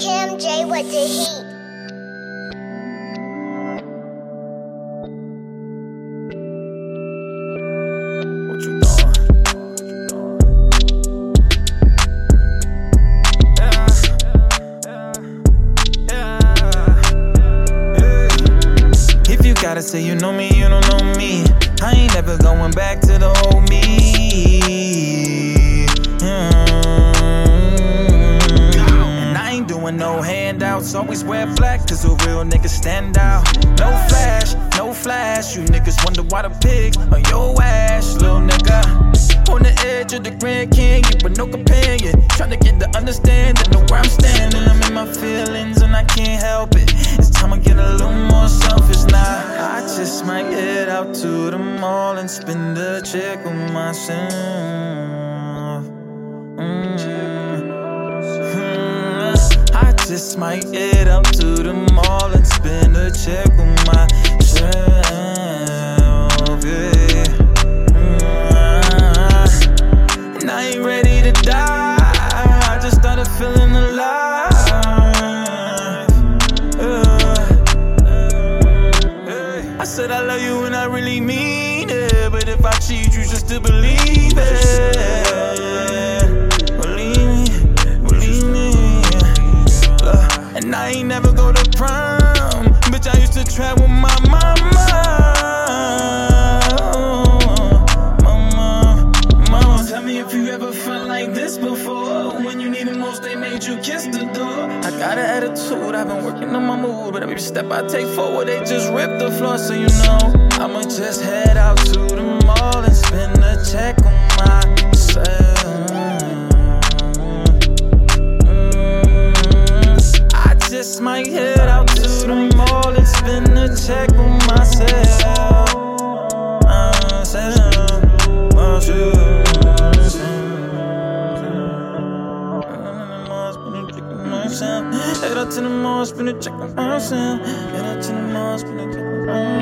Kim J with the heat. What you doing? Yeah, yeah, yeah. If you gotta say you know me, you don't know me. I ain't never going back to the old me. No handouts, always wear black, cause a real nigga stand out. No flash, no flash. You niggas wonder why the pigs on your ass, little nigga. On the edge of the Grand Canyon with no companion. Tryna get the understanding of where I'm standing. I'm in my feelings and I can't help it. It's time I get a little more selfish now. I just might head out to the mall and spend a check on myself. Just might head out to the mall and spend a check on myself. Yeah. Mm. And I ain't ready to die. I just started feeling alive. Yeah. I said I love you and I really mean it. But if I cheat, you should still believe it. I ain't never go to prom. Bitch, I used to travel with my mama. Mama, mama. Tell me if you ever felt like this before. When you needed most, they made you kiss the door. I got an attitude, I've been working on my mood. But every step I take forward, they just rip the floor. So you know, I'ma just head Head out to the mall, spend a check on myself. Head out to the mall, spend a check on myself.